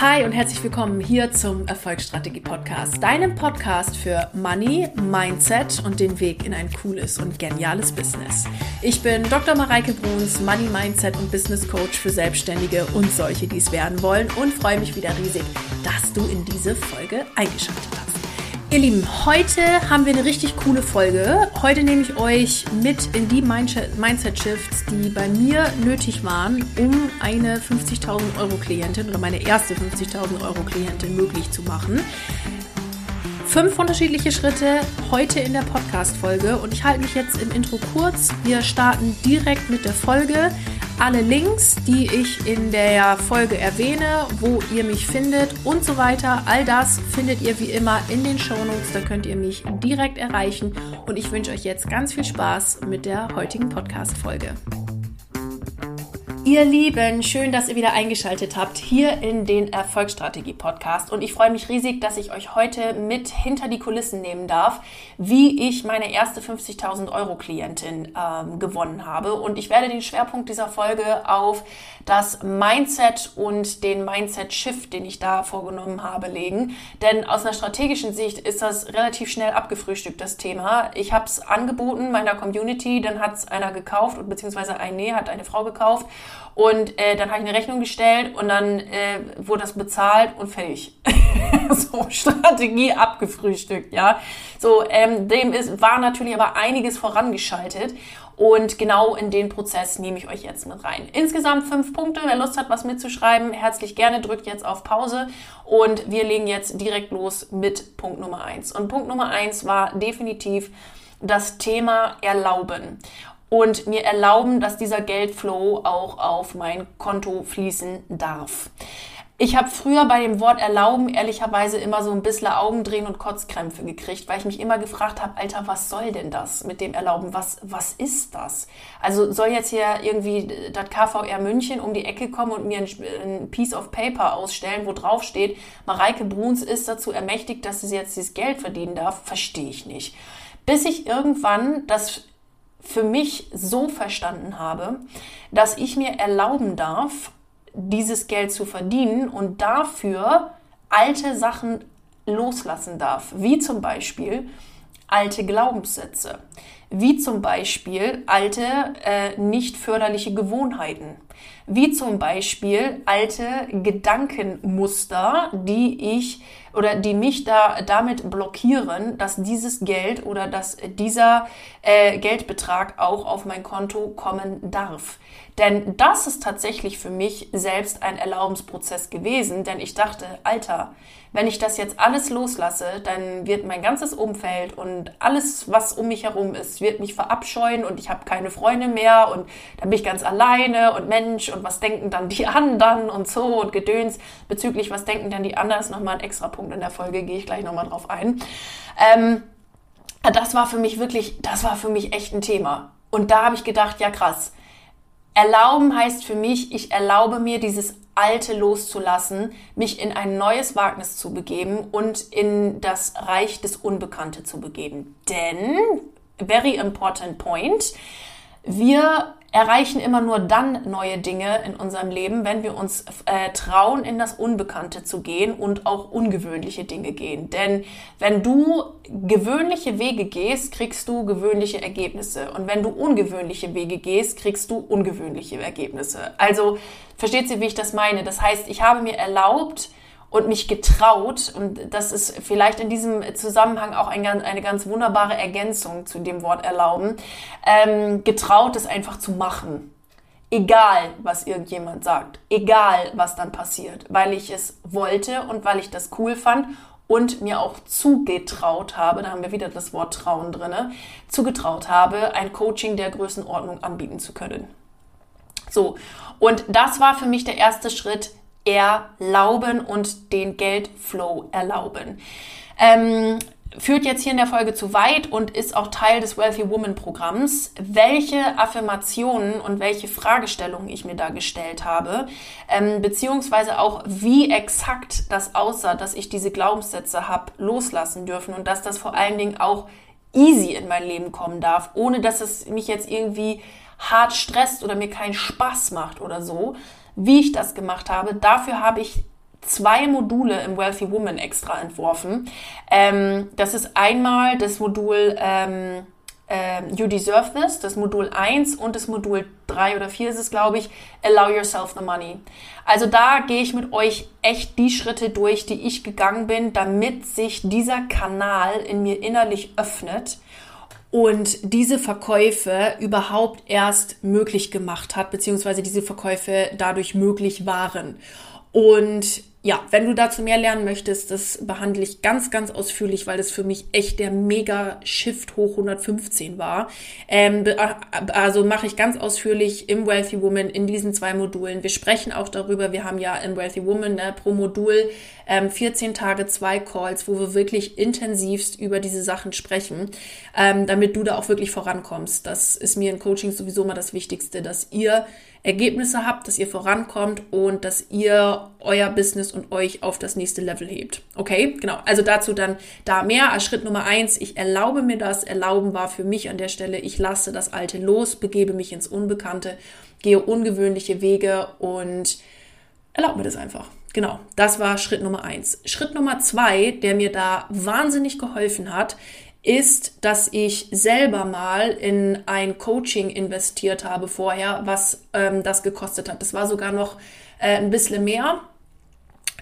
Hi und herzlich willkommen hier zum Erfolgsstrategie Podcast, deinem Podcast für Money, Mindset und den Weg in ein cooles und geniales Business. Ich bin Dr. Mareike Bruns, Money, Mindset und Business Coach für Selbstständige und solche, die es werden wollen und freue mich wieder riesig, dass du in diese Folge eingeschaltet hast. Ihr Lieben, heute haben wir eine richtig coole Folge. Heute nehme ich euch mit in die Mindset-Shifts, die bei mir nötig waren, um eine 50.000 Euro Klientin oder meine erste 50.000 Euro Klientin möglich zu machen. Fünf unterschiedliche Schritte heute in der Podcast-Folge und ich halte mich jetzt im Intro kurz. Wir starten direkt mit der Folge. Alle Links, die ich in der Folge erwähne, wo ihr mich findet und so weiter, all das findet ihr wie immer in den Shownotes. Da könnt ihr mich direkt erreichen und ich wünsche euch jetzt ganz viel Spaß mit der heutigen Podcast-Folge. Ihr Lieben, schön, dass ihr wieder eingeschaltet habt hier in den Erfolgsstrategie Podcast. Und ich freue mich riesig, dass ich euch heute mit hinter die Kulissen nehmen darf, wie ich meine erste 50.000 Euro Klientin ähm, gewonnen habe. Und ich werde den Schwerpunkt dieser Folge auf das Mindset und den Mindset Shift, den ich da vorgenommen habe, legen. Denn aus einer strategischen Sicht ist das relativ schnell abgefrühstückt, das Thema. Ich habe es angeboten meiner Community, dann hat es einer gekauft, beziehungsweise ein Nee hat eine Frau gekauft. Und äh, dann habe ich eine Rechnung gestellt und dann äh, wurde das bezahlt und fertig. so, Strategie abgefrühstückt, ja. So, ähm, dem ist, war natürlich aber einiges vorangeschaltet. Und genau in den Prozess nehme ich euch jetzt mit rein. Insgesamt fünf Punkte. Wer Lust hat, was mitzuschreiben, herzlich gerne, drückt jetzt auf Pause. Und wir legen jetzt direkt los mit Punkt Nummer eins. Und Punkt Nummer eins war definitiv das Thema Erlauben und mir erlauben, dass dieser Geldflow auch auf mein Konto fließen darf. Ich habe früher bei dem Wort erlauben ehrlicherweise immer so ein bisschen Augendrehen und Kotzkrämpfe gekriegt, weil ich mich immer gefragt habe, Alter, was soll denn das mit dem Erlauben? Was, was ist das? Also soll jetzt hier irgendwie das KVR München um die Ecke kommen und mir ein, ein Piece of Paper ausstellen, wo drauf steht, Mareike Bruns ist dazu ermächtigt, dass sie jetzt dieses Geld verdienen darf? Verstehe ich nicht. Bis ich irgendwann das für mich so verstanden habe, dass ich mir erlauben darf, dieses Geld zu verdienen und dafür alte Sachen loslassen darf, wie zum Beispiel alte Glaubenssätze, wie zum Beispiel alte äh, nicht förderliche Gewohnheiten, wie zum Beispiel alte Gedankenmuster, die ich oder die mich da damit blockieren, dass dieses Geld oder dass dieser äh, Geldbetrag auch auf mein Konto kommen darf. Denn das ist tatsächlich für mich selbst ein Erlaubensprozess gewesen, denn ich dachte, Alter, wenn ich das jetzt alles loslasse, dann wird mein ganzes Umfeld und alles, was um mich herum ist, wird mich verabscheuen und ich habe keine Freunde mehr und dann bin ich ganz alleine und Mensch und was denken dann die anderen und so und Gedöns bezüglich was denken dann die anderen ist nochmal ein extra Punkt in der Folge, gehe ich gleich nochmal drauf ein. Ähm, das war für mich wirklich, das war für mich echt ein Thema. Und da habe ich gedacht, ja krass. Erlauben heißt für mich, ich erlaube mir dieses Alte loszulassen, mich in ein neues Wagnis zu begeben und in das Reich des Unbekannte zu begeben. Denn, very important point, wir erreichen immer nur dann neue Dinge in unserem Leben, wenn wir uns äh, trauen, in das Unbekannte zu gehen und auch ungewöhnliche Dinge gehen. Denn wenn du gewöhnliche Wege gehst, kriegst du gewöhnliche Ergebnisse. Und wenn du ungewöhnliche Wege gehst, kriegst du ungewöhnliche Ergebnisse. Also versteht ihr, wie ich das meine? Das heißt, ich habe mir erlaubt, und mich getraut, und das ist vielleicht in diesem Zusammenhang auch ein, eine ganz wunderbare Ergänzung zu dem Wort erlauben, ähm, getraut es einfach zu machen. Egal, was irgendjemand sagt, egal, was dann passiert, weil ich es wollte und weil ich das cool fand und mir auch zugetraut habe, da haben wir wieder das Wort Trauen drinne, zugetraut habe, ein Coaching der Größenordnung anbieten zu können. So, und das war für mich der erste Schritt, erlauben und den Geldflow erlauben. Ähm, führt jetzt hier in der Folge zu weit und ist auch Teil des Wealthy Woman Programms. Welche Affirmationen und welche Fragestellungen ich mir da gestellt habe, ähm, beziehungsweise auch wie exakt das aussah, dass ich diese Glaubenssätze habe loslassen dürfen und dass das vor allen Dingen auch easy in mein Leben kommen darf, ohne dass es mich jetzt irgendwie hart stresst oder mir keinen Spaß macht oder so, wie ich das gemacht habe. Dafür habe ich zwei Module im Wealthy Woman extra entworfen. Ähm, das ist einmal das Modul ähm, äh, You Deserve This, das Modul 1 und das Modul 3 oder 4 ist es, glaube ich, Allow Yourself the Money. Also da gehe ich mit euch echt die Schritte durch, die ich gegangen bin, damit sich dieser Kanal in mir innerlich öffnet und diese Verkäufe überhaupt erst möglich gemacht hat, beziehungsweise diese Verkäufe dadurch möglich waren. Und ja, wenn du dazu mehr lernen möchtest, das behandle ich ganz, ganz ausführlich, weil das für mich echt der mega Shift hoch 115 war. Ähm, also mache ich ganz ausführlich im Wealthy Woman in diesen zwei Modulen. Wir sprechen auch darüber, wir haben ja im Wealthy Woman ne, pro Modul ähm, 14 Tage, zwei Calls, wo wir wirklich intensivst über diese Sachen sprechen, ähm, damit du da auch wirklich vorankommst. Das ist mir in Coaching sowieso mal das Wichtigste, dass ihr Ergebnisse habt, dass ihr vorankommt und dass ihr euer Business und euch auf das nächste Level hebt. Okay, genau. Also dazu dann da mehr als Schritt Nummer eins. Ich erlaube mir das. Erlauben war für mich an der Stelle, ich lasse das Alte los, begebe mich ins Unbekannte, gehe ungewöhnliche Wege und erlaube mir das einfach. Genau, das war Schritt Nummer eins. Schritt Nummer zwei, der mir da wahnsinnig geholfen hat, ist, dass ich selber mal in ein Coaching investiert habe vorher, was ähm, das gekostet hat. Das war sogar noch äh, ein bisschen mehr,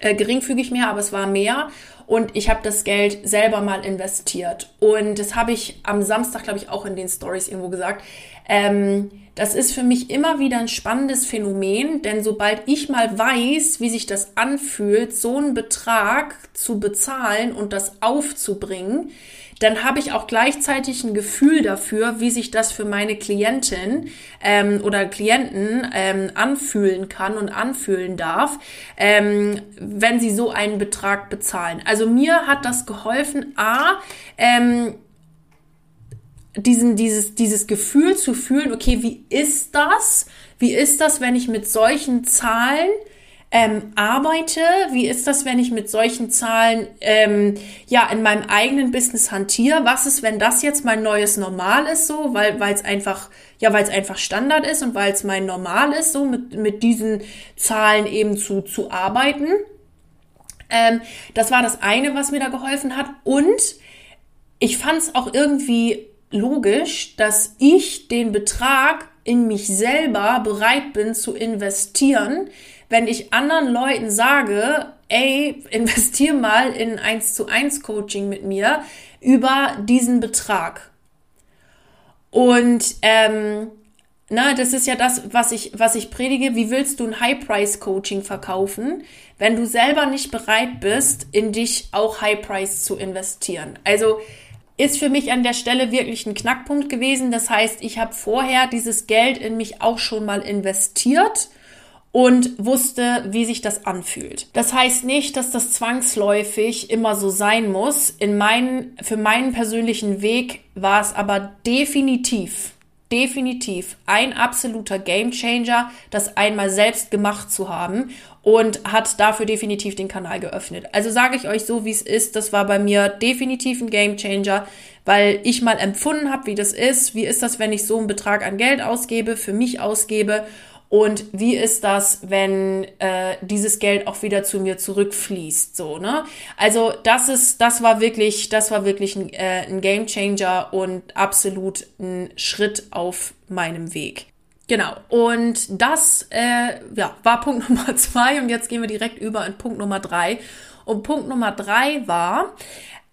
äh, geringfügig mehr, aber es war mehr. Und ich habe das Geld selber mal investiert. Und das habe ich am Samstag, glaube ich, auch in den Stories irgendwo gesagt. Ähm, das ist für mich immer wieder ein spannendes Phänomen, denn sobald ich mal weiß, wie sich das anfühlt, so einen Betrag zu bezahlen und das aufzubringen, dann habe ich auch gleichzeitig ein Gefühl dafür, wie sich das für meine Klientin ähm, oder Klienten ähm, anfühlen kann und anfühlen darf, ähm, wenn sie so einen Betrag bezahlen. Also mir hat das geholfen, a, ähm, diesen, dieses, dieses Gefühl zu fühlen, okay, wie ist das? Wie ist das, wenn ich mit solchen Zahlen ähm, arbeite? Wie ist das, wenn ich mit solchen Zahlen ähm, ja in meinem eigenen Business hantiere? Was ist, wenn das jetzt mein neues Normal ist, so, weil es einfach ja, weil es einfach Standard ist und weil es mein Normal ist, so mit mit diesen Zahlen eben zu zu arbeiten. Ähm, das war das eine, was mir da geholfen hat und ich fand es auch irgendwie logisch, dass ich den Betrag in mich selber bereit bin zu investieren, wenn ich anderen Leuten sage, ey, investier mal in 1 zu 1 Coaching mit mir über diesen Betrag. Und ähm, na, das ist ja das, was ich, was ich predige. Wie willst du ein High-Price-Coaching verkaufen, wenn du selber nicht bereit bist, in dich auch High-Price zu investieren? Also ist für mich an der Stelle wirklich ein Knackpunkt gewesen. Das heißt, ich habe vorher dieses Geld in mich auch schon mal investiert und wusste, wie sich das anfühlt. Das heißt nicht, dass das zwangsläufig immer so sein muss. In meinen, für meinen persönlichen Weg war es aber definitiv, definitiv ein absoluter Gamechanger, das einmal selbst gemacht zu haben und hat dafür definitiv den Kanal geöffnet. Also sage ich euch so, wie es ist, das war bei mir definitiv ein Gamechanger, weil ich mal empfunden habe, wie das ist. Wie ist das, wenn ich so einen Betrag an Geld ausgebe, für mich ausgebe und wie ist das, wenn äh, dieses Geld auch wieder zu mir zurückfließt? So, ne? Also das ist, das war wirklich, das war wirklich ein, äh, ein Game Changer und absolut ein Schritt auf meinem Weg. Genau. Und das äh, ja, war Punkt Nummer zwei. Und jetzt gehen wir direkt über in Punkt Nummer drei. Und Punkt Nummer drei war,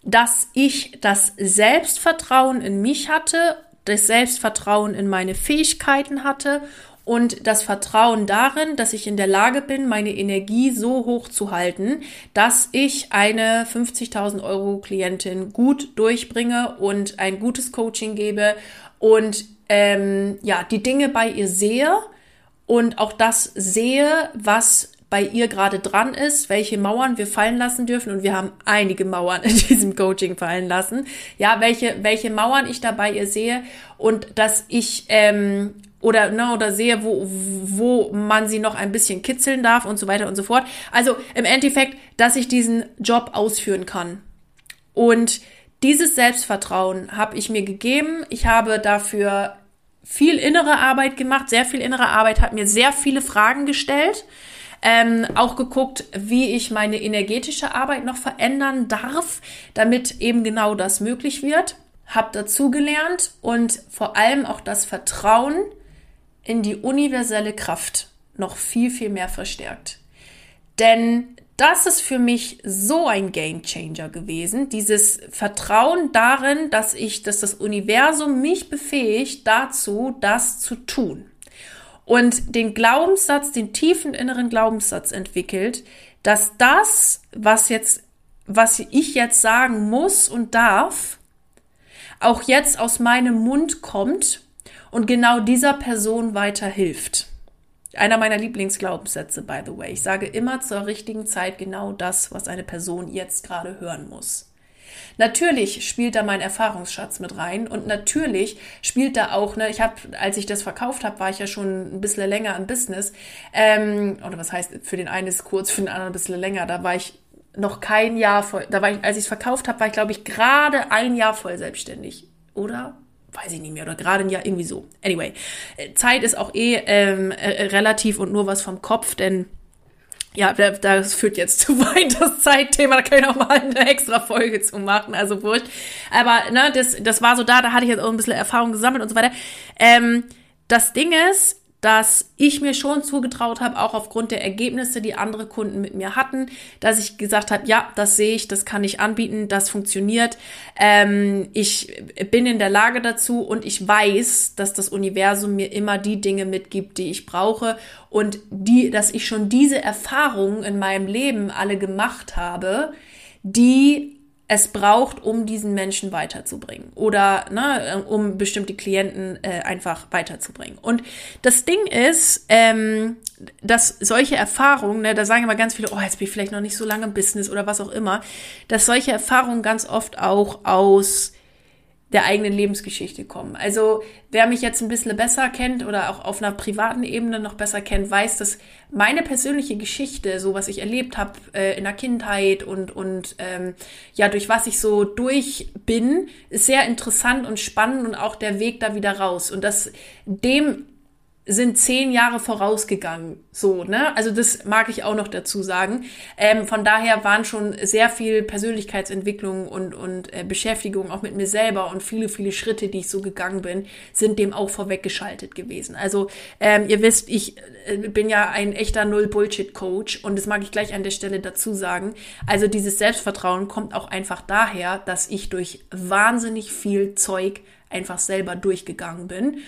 dass ich das Selbstvertrauen in mich hatte, das Selbstvertrauen in meine Fähigkeiten hatte und das Vertrauen darin, dass ich in der Lage bin, meine Energie so hoch zu halten, dass ich eine 50.000 Euro Klientin gut durchbringe und ein gutes Coaching gebe und ähm, ja die Dinge bei ihr sehe und auch das sehe, was bei ihr gerade dran ist, welche Mauern wir fallen lassen dürfen. Und wir haben einige Mauern in diesem Coaching fallen lassen. Ja, welche, welche Mauern ich da bei ihr sehe und dass ich ähm, oder, ne, oder sehe, wo, wo man sie noch ein bisschen kitzeln darf und so weiter und so fort. Also im Endeffekt, dass ich diesen Job ausführen kann. Und dieses Selbstvertrauen habe ich mir gegeben. Ich habe dafür viel innere Arbeit gemacht, sehr viel innere Arbeit, hat mir sehr viele Fragen gestellt Ähm, auch geguckt, wie ich meine energetische Arbeit noch verändern darf, damit eben genau das möglich wird. Hab dazugelernt und vor allem auch das Vertrauen in die universelle Kraft noch viel, viel mehr verstärkt. Denn das ist für mich so ein Game Changer gewesen. Dieses Vertrauen darin, dass ich, dass das Universum mich befähigt dazu, das zu tun. Und den Glaubenssatz, den tiefen inneren Glaubenssatz entwickelt, dass das, was jetzt, was ich jetzt sagen muss und darf, auch jetzt aus meinem Mund kommt und genau dieser Person weiterhilft. Einer meiner Lieblingsglaubenssätze, by the way. Ich sage immer zur richtigen Zeit genau das, was eine Person jetzt gerade hören muss. Natürlich spielt da mein Erfahrungsschatz mit rein und natürlich spielt da auch, ne, ich habe, als ich das verkauft habe, war ich ja schon ein bisschen länger im Business. Ähm, oder was heißt, für den einen ist kurz, für den anderen ein bisschen länger. Da war ich noch kein Jahr voll, da war ich, als ich es verkauft habe, war ich, glaube ich, gerade ein Jahr voll selbstständig. Oder? weiß ich nicht mehr, oder gerade ein Jahr irgendwie so. Anyway, äh, Zeit ist auch eh ähm, äh, relativ und nur was vom Kopf, denn ja, das führt jetzt zu weit, das Zeitthema, da kann ich noch mal eine extra Folge zu machen, also wurscht. Aber ne, das, das war so da, da hatte ich jetzt auch ein bisschen Erfahrung gesammelt und so weiter. Ähm, das Ding ist, dass ich mir schon zugetraut habe, auch aufgrund der Ergebnisse, die andere Kunden mit mir hatten, dass ich gesagt habe, ja, das sehe ich, das kann ich anbieten, das funktioniert. Ähm, ich bin in der Lage dazu und ich weiß, dass das Universum mir immer die Dinge mitgibt, die ich brauche und die, dass ich schon diese Erfahrungen in meinem Leben alle gemacht habe, die es braucht, um diesen Menschen weiterzubringen oder ne, um bestimmte Klienten äh, einfach weiterzubringen. Und das Ding ist, ähm, dass solche Erfahrungen, ne, da sagen immer ganz viele, oh, jetzt bin ich vielleicht noch nicht so lange im Business oder was auch immer, dass solche Erfahrungen ganz oft auch aus der eigenen Lebensgeschichte kommen. Also wer mich jetzt ein bisschen besser kennt oder auch auf einer privaten Ebene noch besser kennt, weiß, dass meine persönliche Geschichte, so was ich erlebt habe äh, in der Kindheit und, und ähm, ja, durch was ich so durch bin, ist sehr interessant und spannend und auch der Weg da wieder raus. Und das dem sind zehn Jahre vorausgegangen. So, ne? Also das mag ich auch noch dazu sagen. Ähm, von daher waren schon sehr viel Persönlichkeitsentwicklung und, und äh, Beschäftigung auch mit mir selber und viele, viele Schritte, die ich so gegangen bin, sind dem auch vorweggeschaltet gewesen. Also ähm, ihr wisst, ich äh, bin ja ein echter Null-Bullshit-Coach und das mag ich gleich an der Stelle dazu sagen. Also dieses Selbstvertrauen kommt auch einfach daher, dass ich durch wahnsinnig viel Zeug einfach selber durchgegangen bin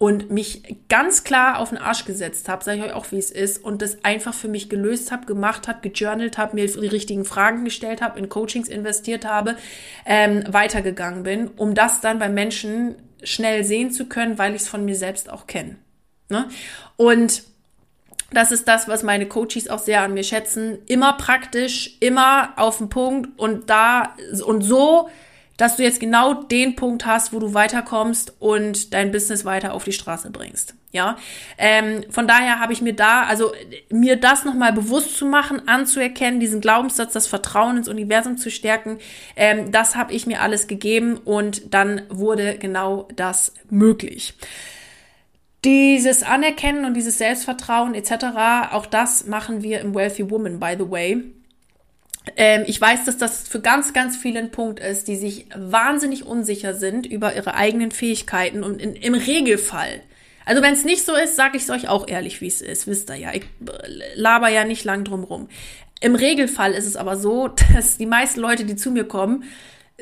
und mich ganz klar auf den Arsch gesetzt habe, sage ich euch auch, wie es ist, und das einfach für mich gelöst habe, gemacht habe, gejournalt habe, mir die richtigen Fragen gestellt habe, in Coachings investiert habe, ähm, weitergegangen bin, um das dann bei Menschen schnell sehen zu können, weil ich es von mir selbst auch kenne. Ne? Und das ist das, was meine Coaches auch sehr an mir schätzen. Immer praktisch, immer auf den Punkt und da und so dass du jetzt genau den Punkt hast, wo du weiterkommst und dein Business weiter auf die Straße bringst. Ja, ähm, von daher habe ich mir da, also mir das nochmal bewusst zu machen, anzuerkennen, diesen Glaubenssatz, das Vertrauen ins Universum zu stärken, ähm, das habe ich mir alles gegeben und dann wurde genau das möglich. Dieses Anerkennen und dieses Selbstvertrauen etc., auch das machen wir im Wealthy Woman, by the way. Ähm, ich weiß, dass das für ganz, ganz viele ein Punkt ist, die sich wahnsinnig unsicher sind über ihre eigenen Fähigkeiten und in, im Regelfall. Also wenn es nicht so ist, sage ich es euch auch ehrlich, wie es ist. Wisst ihr ja, ich laber ja nicht lang drum rum. Im Regelfall ist es aber so, dass die meisten Leute, die zu mir kommen,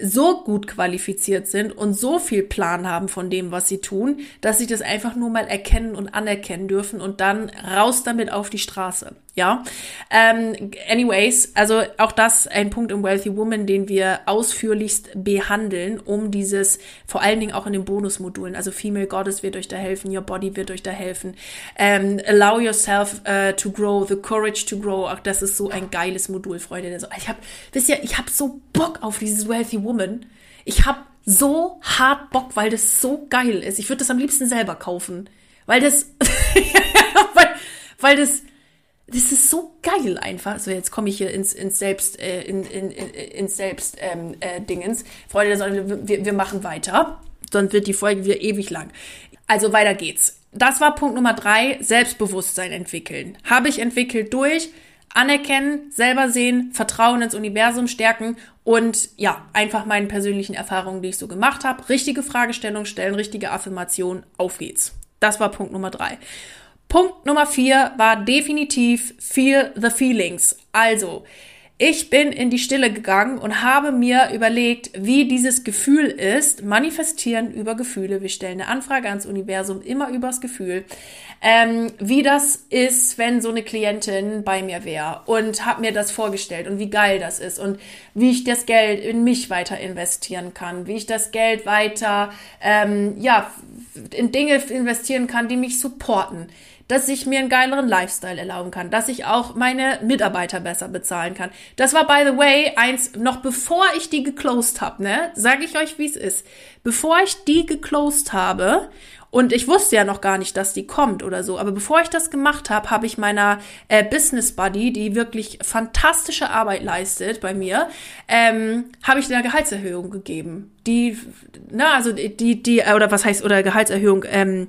so gut qualifiziert sind und so viel Plan haben von dem, was sie tun, dass sie das einfach nur mal erkennen und anerkennen dürfen und dann raus damit auf die Straße. Ja, ähm, anyways, also auch das ein Punkt im Wealthy Woman, den wir ausführlichst behandeln, um dieses, vor allen Dingen auch in den Bonusmodulen, also Female Goddess wird euch da helfen, Your Body wird euch da helfen, ähm, Allow Yourself uh, to Grow, The Courage to Grow, auch das ist so ein geiles Modul, Freunde. Also ich habe, wisst ihr, ich habe so Bock auf dieses Wealthy Woman. Ich habe so hart Bock, weil das so geil ist. Ich würde das am liebsten selber kaufen, weil das, weil, weil das das ist so geil einfach. So, jetzt komme ich hier ins, ins Selbst, äh, in, in, in, ins Selbst ähm, äh, Dingens. Freunde der Sonne, wir, wir machen weiter. Sonst wird die Folge wieder ewig lang. Also weiter geht's. das war Punkt Nummer drei, Selbstbewusstsein entwickeln. Habe ich entwickelt durch anerkennen, selber sehen, Vertrauen ins Universum stärken und ja, einfach meinen persönlichen Erfahrungen, die ich so gemacht habe, richtige Fragestellungen stellen, richtige Affirmation, auf geht's. Das war Punkt Nummer drei. Punkt Nummer vier war definitiv Feel the Feelings. Also, ich bin in die Stille gegangen und habe mir überlegt, wie dieses Gefühl ist. Manifestieren über Gefühle. Wir stellen eine Anfrage ans Universum immer übers Gefühl. Ähm, wie das ist, wenn so eine Klientin bei mir wäre und habe mir das vorgestellt und wie geil das ist und wie ich das Geld in mich weiter investieren kann, wie ich das Geld weiter ähm, ja in Dinge investieren kann, die mich supporten dass ich mir einen geileren Lifestyle erlauben kann, dass ich auch meine Mitarbeiter besser bezahlen kann. Das war, by the way, eins, noch bevor ich die geclosed habe, ne, sage ich euch, wie es ist. Bevor ich die geclosed habe und ich wusste ja noch gar nicht, dass die kommt oder so. Aber bevor ich das gemacht habe, habe ich meiner äh, Business Buddy, die wirklich fantastische Arbeit leistet bei mir, ähm, habe ich eine Gehaltserhöhung gegeben. Die, na, also die, die, oder was heißt, oder Gehaltserhöhung, ähm,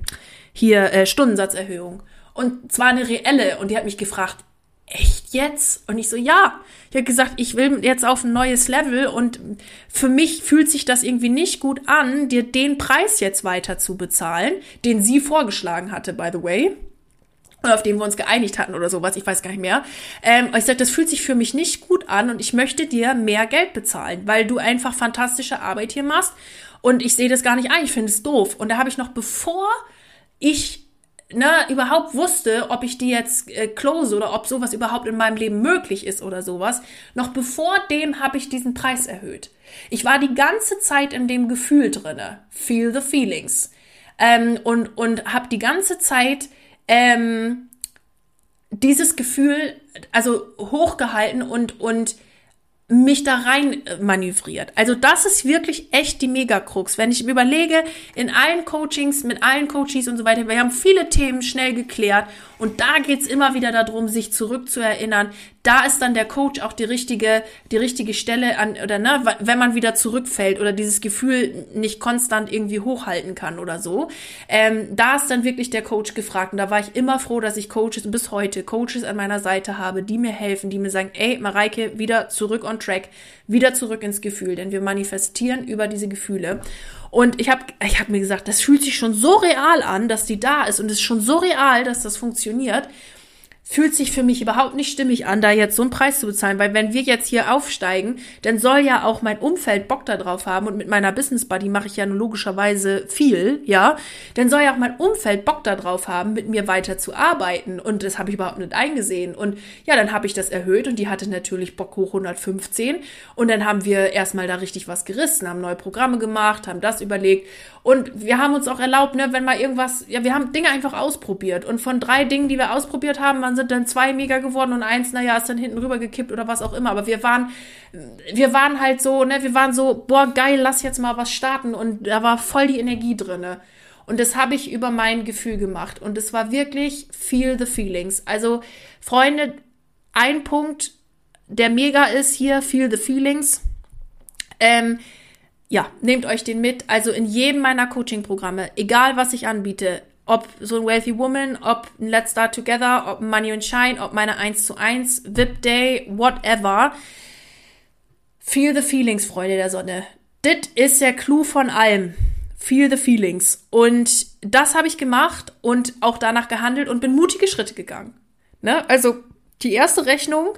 hier äh, Stundensatzerhöhung. Und zwar eine reelle. Und die hat mich gefragt, echt jetzt? Und ich so, ja. Ich habe gesagt, ich will jetzt auf ein neues Level und für mich fühlt sich das irgendwie nicht gut an, dir den Preis jetzt weiter zu bezahlen, den sie vorgeschlagen hatte, by the way. Auf den wir uns geeinigt hatten oder sowas, ich weiß gar nicht mehr. Ähm, ich sage, das fühlt sich für mich nicht gut an und ich möchte dir mehr Geld bezahlen, weil du einfach fantastische Arbeit hier machst und ich sehe das gar nicht ein, ich finde es doof. Und da habe ich noch, bevor ich ne, überhaupt wusste, ob ich die jetzt äh, close oder ob sowas überhaupt in meinem Leben möglich ist oder sowas, noch bevor dem habe ich diesen Preis erhöht. Ich war die ganze Zeit in dem Gefühl drinne, feel the feelings, ähm, und und habe die ganze Zeit ähm, dieses Gefühl also hochgehalten und und mich da rein äh, manövriert. Also das ist wirklich echt die Megakrux. Wenn ich überlege, in allen Coachings, mit allen Coaches und so weiter, wir haben viele Themen schnell geklärt und da geht's immer wieder darum, sich zurückzuerinnern, da ist dann der Coach auch die richtige, die richtige Stelle an, oder ne, wenn man wieder zurückfällt oder dieses Gefühl nicht konstant irgendwie hochhalten kann oder so. Ähm, da ist dann wirklich der Coach gefragt. Und da war ich immer froh, dass ich Coaches bis heute, Coaches an meiner Seite habe, die mir helfen, die mir sagen, ey, Mareike, wieder zurück on track, wieder zurück ins Gefühl, denn wir manifestieren über diese Gefühle. Und ich habe ich hab mir gesagt, das fühlt sich schon so real an, dass die da ist und es ist schon so real, dass das funktioniert fühlt sich für mich überhaupt nicht stimmig an, da jetzt so einen Preis zu bezahlen, weil wenn wir jetzt hier aufsteigen, dann soll ja auch mein Umfeld Bock da drauf haben und mit meiner Business Buddy mache ich ja logischerweise viel, ja, dann soll ja auch mein Umfeld Bock da drauf haben, mit mir weiter zu arbeiten und das habe ich überhaupt nicht eingesehen. Und ja, dann habe ich das erhöht und die hatte natürlich Bock hoch 115 und dann haben wir erstmal da richtig was gerissen, haben neue Programme gemacht, haben das überlegt und wir haben uns auch erlaubt, ne, wenn mal irgendwas, ja, wir haben Dinge einfach ausprobiert. Und von drei Dingen, die wir ausprobiert haben, man sind dann zwei mega geworden und eins, naja, ist dann hinten rüber gekippt oder was auch immer. Aber wir waren, wir waren halt so, ne, wir waren so, boah, geil, lass jetzt mal was starten. Und da war voll die Energie drinne. Und das habe ich über mein Gefühl gemacht. Und es war wirklich feel the feelings. Also, Freunde, ein Punkt, der mega ist hier, feel the feelings. Ähm, ja, nehmt euch den mit. Also in jedem meiner Coaching-Programme, egal was ich anbiete, ob so ein Wealthy Woman, ob ein Let's Start Together, ob Money and Shine, ob meine 1 zu 1, VIP Day, whatever. Feel the feelings, Freunde der Sonne. Dit ist der Clou von allem. Feel the feelings. Und das habe ich gemacht und auch danach gehandelt und bin mutige Schritte gegangen. Ne? Also die erste Rechnung,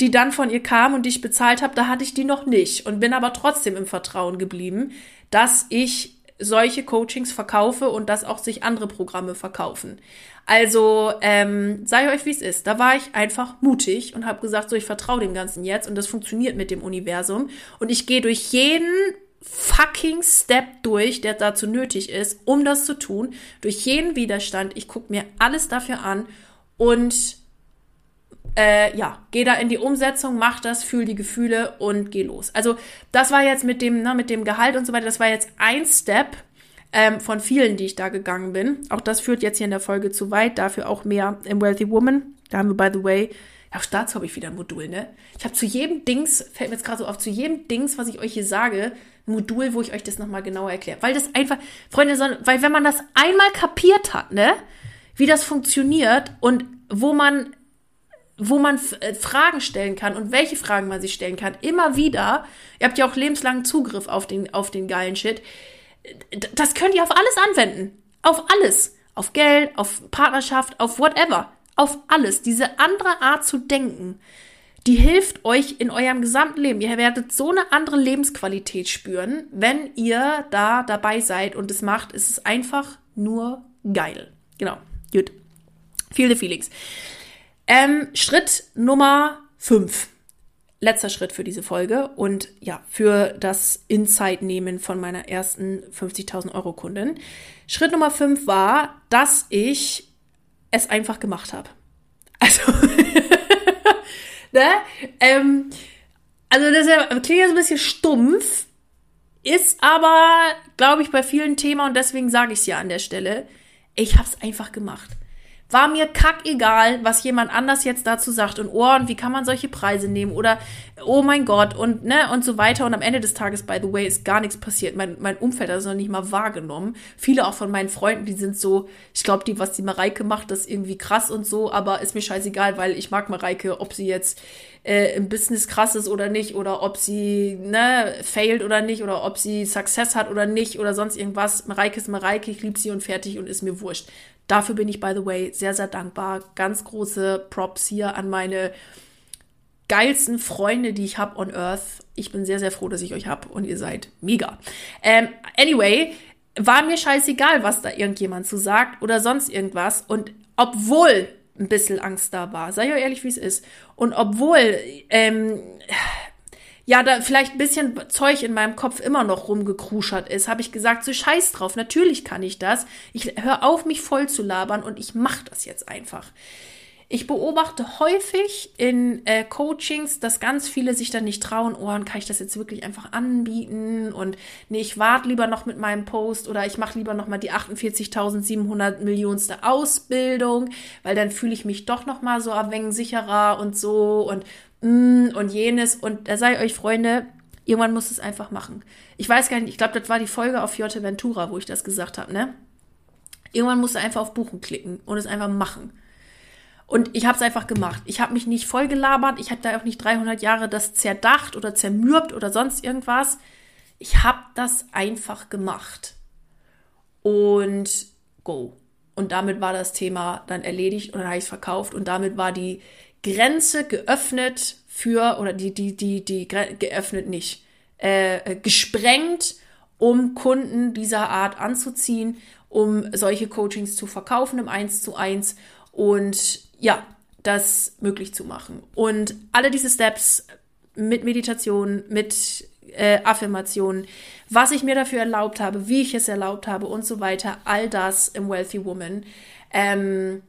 die dann von ihr kam und die ich bezahlt habe, da hatte ich die noch nicht und bin aber trotzdem im Vertrauen geblieben, dass ich solche Coachings verkaufe und dass auch sich andere Programme verkaufen. Also ähm, sei euch, wie es ist. Da war ich einfach mutig und habe gesagt, so ich vertraue dem Ganzen jetzt und das funktioniert mit dem Universum und ich gehe durch jeden fucking Step durch, der dazu nötig ist, um das zu tun, durch jeden Widerstand. Ich gucke mir alles dafür an und äh, ja, geh da in die Umsetzung, mach das, fühl die Gefühle und geh los. Also das war jetzt mit dem, ne, mit dem Gehalt und so weiter, das war jetzt ein Step ähm, von vielen, die ich da gegangen bin. Auch das führt jetzt hier in der Folge zu weit, dafür auch mehr im Wealthy Woman. Da haben wir, by the way, auf dazu habe ich wieder ein Modul, ne? Ich habe zu jedem Dings, fällt mir jetzt gerade so auf, zu jedem Dings, was ich euch hier sage, Modul, wo ich euch das nochmal genauer erkläre. Weil das einfach, Freunde, weil wenn man das einmal kapiert hat, ne, wie das funktioniert und wo man wo man äh, Fragen stellen kann und welche Fragen man sich stellen kann, immer wieder. Ihr habt ja auch lebenslangen Zugriff auf den, auf den geilen Shit. Das könnt ihr auf alles anwenden. Auf alles. Auf Geld, auf Partnerschaft, auf whatever. Auf alles. Diese andere Art zu denken, die hilft euch in eurem gesamten Leben. Ihr werdet so eine andere Lebensqualität spüren, wenn ihr da dabei seid und es macht. Es ist einfach nur geil. Genau. Gut. The feelings. Ähm, Schritt Nummer 5. Letzter Schritt für diese Folge und ja, für das Insight nehmen von meiner ersten 50.000 Euro Kundin. Schritt Nummer 5 war, dass ich es einfach gemacht habe. Also, ne? Ähm, also das klingt jetzt ein bisschen stumpf, ist aber, glaube ich, bei vielen Themen und deswegen sage ich es ja an der Stelle. Ich habe es einfach gemacht. War mir kackegal, was jemand anders jetzt dazu sagt und oh, und wie kann man solche Preise nehmen oder oh mein Gott und ne und so weiter und am Ende des Tages by the way ist gar nichts passiert. Mein mein Umfeld hat das noch nicht mal wahrgenommen. Viele auch von meinen Freunden, die sind so, ich glaube, die was die Mareike macht, das ist irgendwie krass und so, aber ist mir scheißegal, weil ich mag Mareike, ob sie jetzt äh, im Business krass ist oder nicht oder ob sie ne failed oder nicht oder ob sie Success hat oder nicht oder sonst irgendwas. Mareike ist Mareike, ich liebe sie und fertig und ist mir wurscht. Dafür bin ich, by the way, sehr, sehr dankbar. Ganz große Props hier an meine geilsten Freunde, die ich habe on Earth. Ich bin sehr, sehr froh, dass ich euch habe und ihr seid mega. Ähm, anyway, war mir scheißegal, was da irgendjemand zu sagt oder sonst irgendwas. Und obwohl ein bisschen Angst da war, sei ja ehrlich, wie es ist. Und obwohl ähm, ja, da vielleicht ein bisschen Zeug in meinem Kopf immer noch rumgekruschert ist, habe ich gesagt, so scheiß drauf, natürlich kann ich das. Ich höre auf, mich voll zu labern und ich mache das jetzt einfach. Ich beobachte häufig in äh, Coachings, dass ganz viele sich dann nicht trauen, oh, kann ich das jetzt wirklich einfach anbieten und nee, ich warte lieber noch mit meinem Post oder ich mache lieber noch mal die 48.700 Millionste Ausbildung, weil dann fühle ich mich doch noch mal so ein wenig sicherer und so und und jenes. Und da sei euch, Freunde, irgendwann muss es einfach machen. Ich weiß gar nicht, ich glaube, das war die Folge auf Jotte Ventura, wo ich das gesagt habe, ne? Irgendwann musst du einfach auf Buchen klicken und es einfach machen. Und ich habe es einfach gemacht. Ich habe mich nicht voll gelabert. Ich habe da auch nicht 300 Jahre das zerdacht oder zermürbt oder sonst irgendwas. Ich habe das einfach gemacht. Und go. Und damit war das Thema dann erledigt und dann habe ich es verkauft. Und damit war die, Grenze geöffnet für, oder die, die, die, die, geöffnet nicht, äh, äh, gesprengt, um Kunden dieser Art anzuziehen, um solche Coachings zu verkaufen im 1 zu 1 und ja, das möglich zu machen. Und alle diese Steps mit Meditation, mit äh, Affirmationen, was ich mir dafür erlaubt habe, wie ich es erlaubt habe und so weiter, all das im Wealthy Woman. Ähm,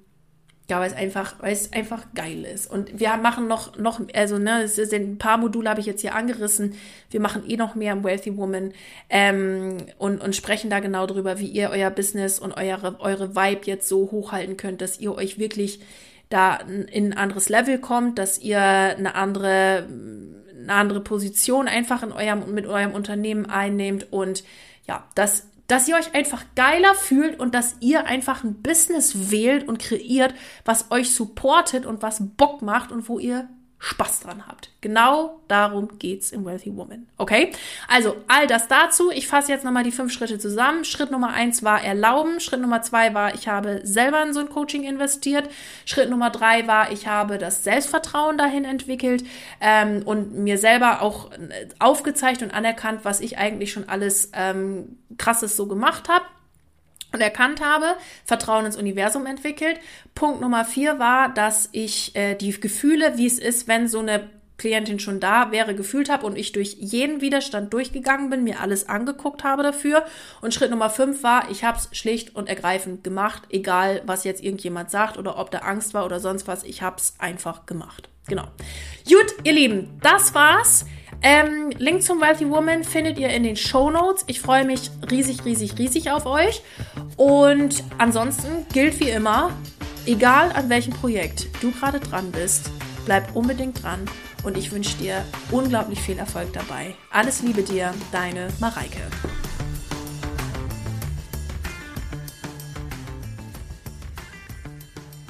ja, weil es einfach, weil es einfach geil ist. Und wir machen noch, noch, also, ne, es sind ein paar Module habe ich jetzt hier angerissen. Wir machen eh noch mehr im Wealthy Woman, ähm, und, und sprechen da genau drüber, wie ihr euer Business und eure, eure Vibe jetzt so hochhalten könnt, dass ihr euch wirklich da in ein anderes Level kommt, dass ihr eine andere, eine andere Position einfach in eurem, mit eurem Unternehmen einnehmt und ja, das dass ihr euch einfach geiler fühlt und dass ihr einfach ein Business wählt und kreiert, was euch supportet und was Bock macht und wo ihr Spaß dran habt. Genau darum geht's im Wealthy Woman. Okay? Also, all das dazu. Ich fasse jetzt nochmal die fünf Schritte zusammen. Schritt Nummer eins war erlauben. Schritt Nummer zwei war, ich habe selber in so ein Coaching investiert. Schritt Nummer drei war, ich habe das Selbstvertrauen dahin entwickelt ähm, und mir selber auch äh, aufgezeigt und anerkannt, was ich eigentlich schon alles ähm, krasses so gemacht habe und erkannt habe, Vertrauen ins Universum entwickelt. Punkt Nummer vier war, dass ich äh, die Gefühle, wie es ist, wenn so eine Klientin schon da wäre, gefühlt habe und ich durch jeden Widerstand durchgegangen bin, mir alles angeguckt habe dafür. Und Schritt Nummer fünf war, ich habe es schlicht und ergreifend gemacht, egal was jetzt irgendjemand sagt oder ob da Angst war oder sonst was, ich habe es einfach gemacht. Genau. Gut, ihr Lieben, das war's. Ähm, Link zum Wealthy Woman findet ihr in den Show Notes. Ich freue mich riesig, riesig, riesig auf euch. Und ansonsten gilt wie immer, egal an welchem Projekt du gerade dran bist, Bleib unbedingt dran und ich wünsche dir unglaublich viel Erfolg dabei. Alles Liebe dir, deine Mareike.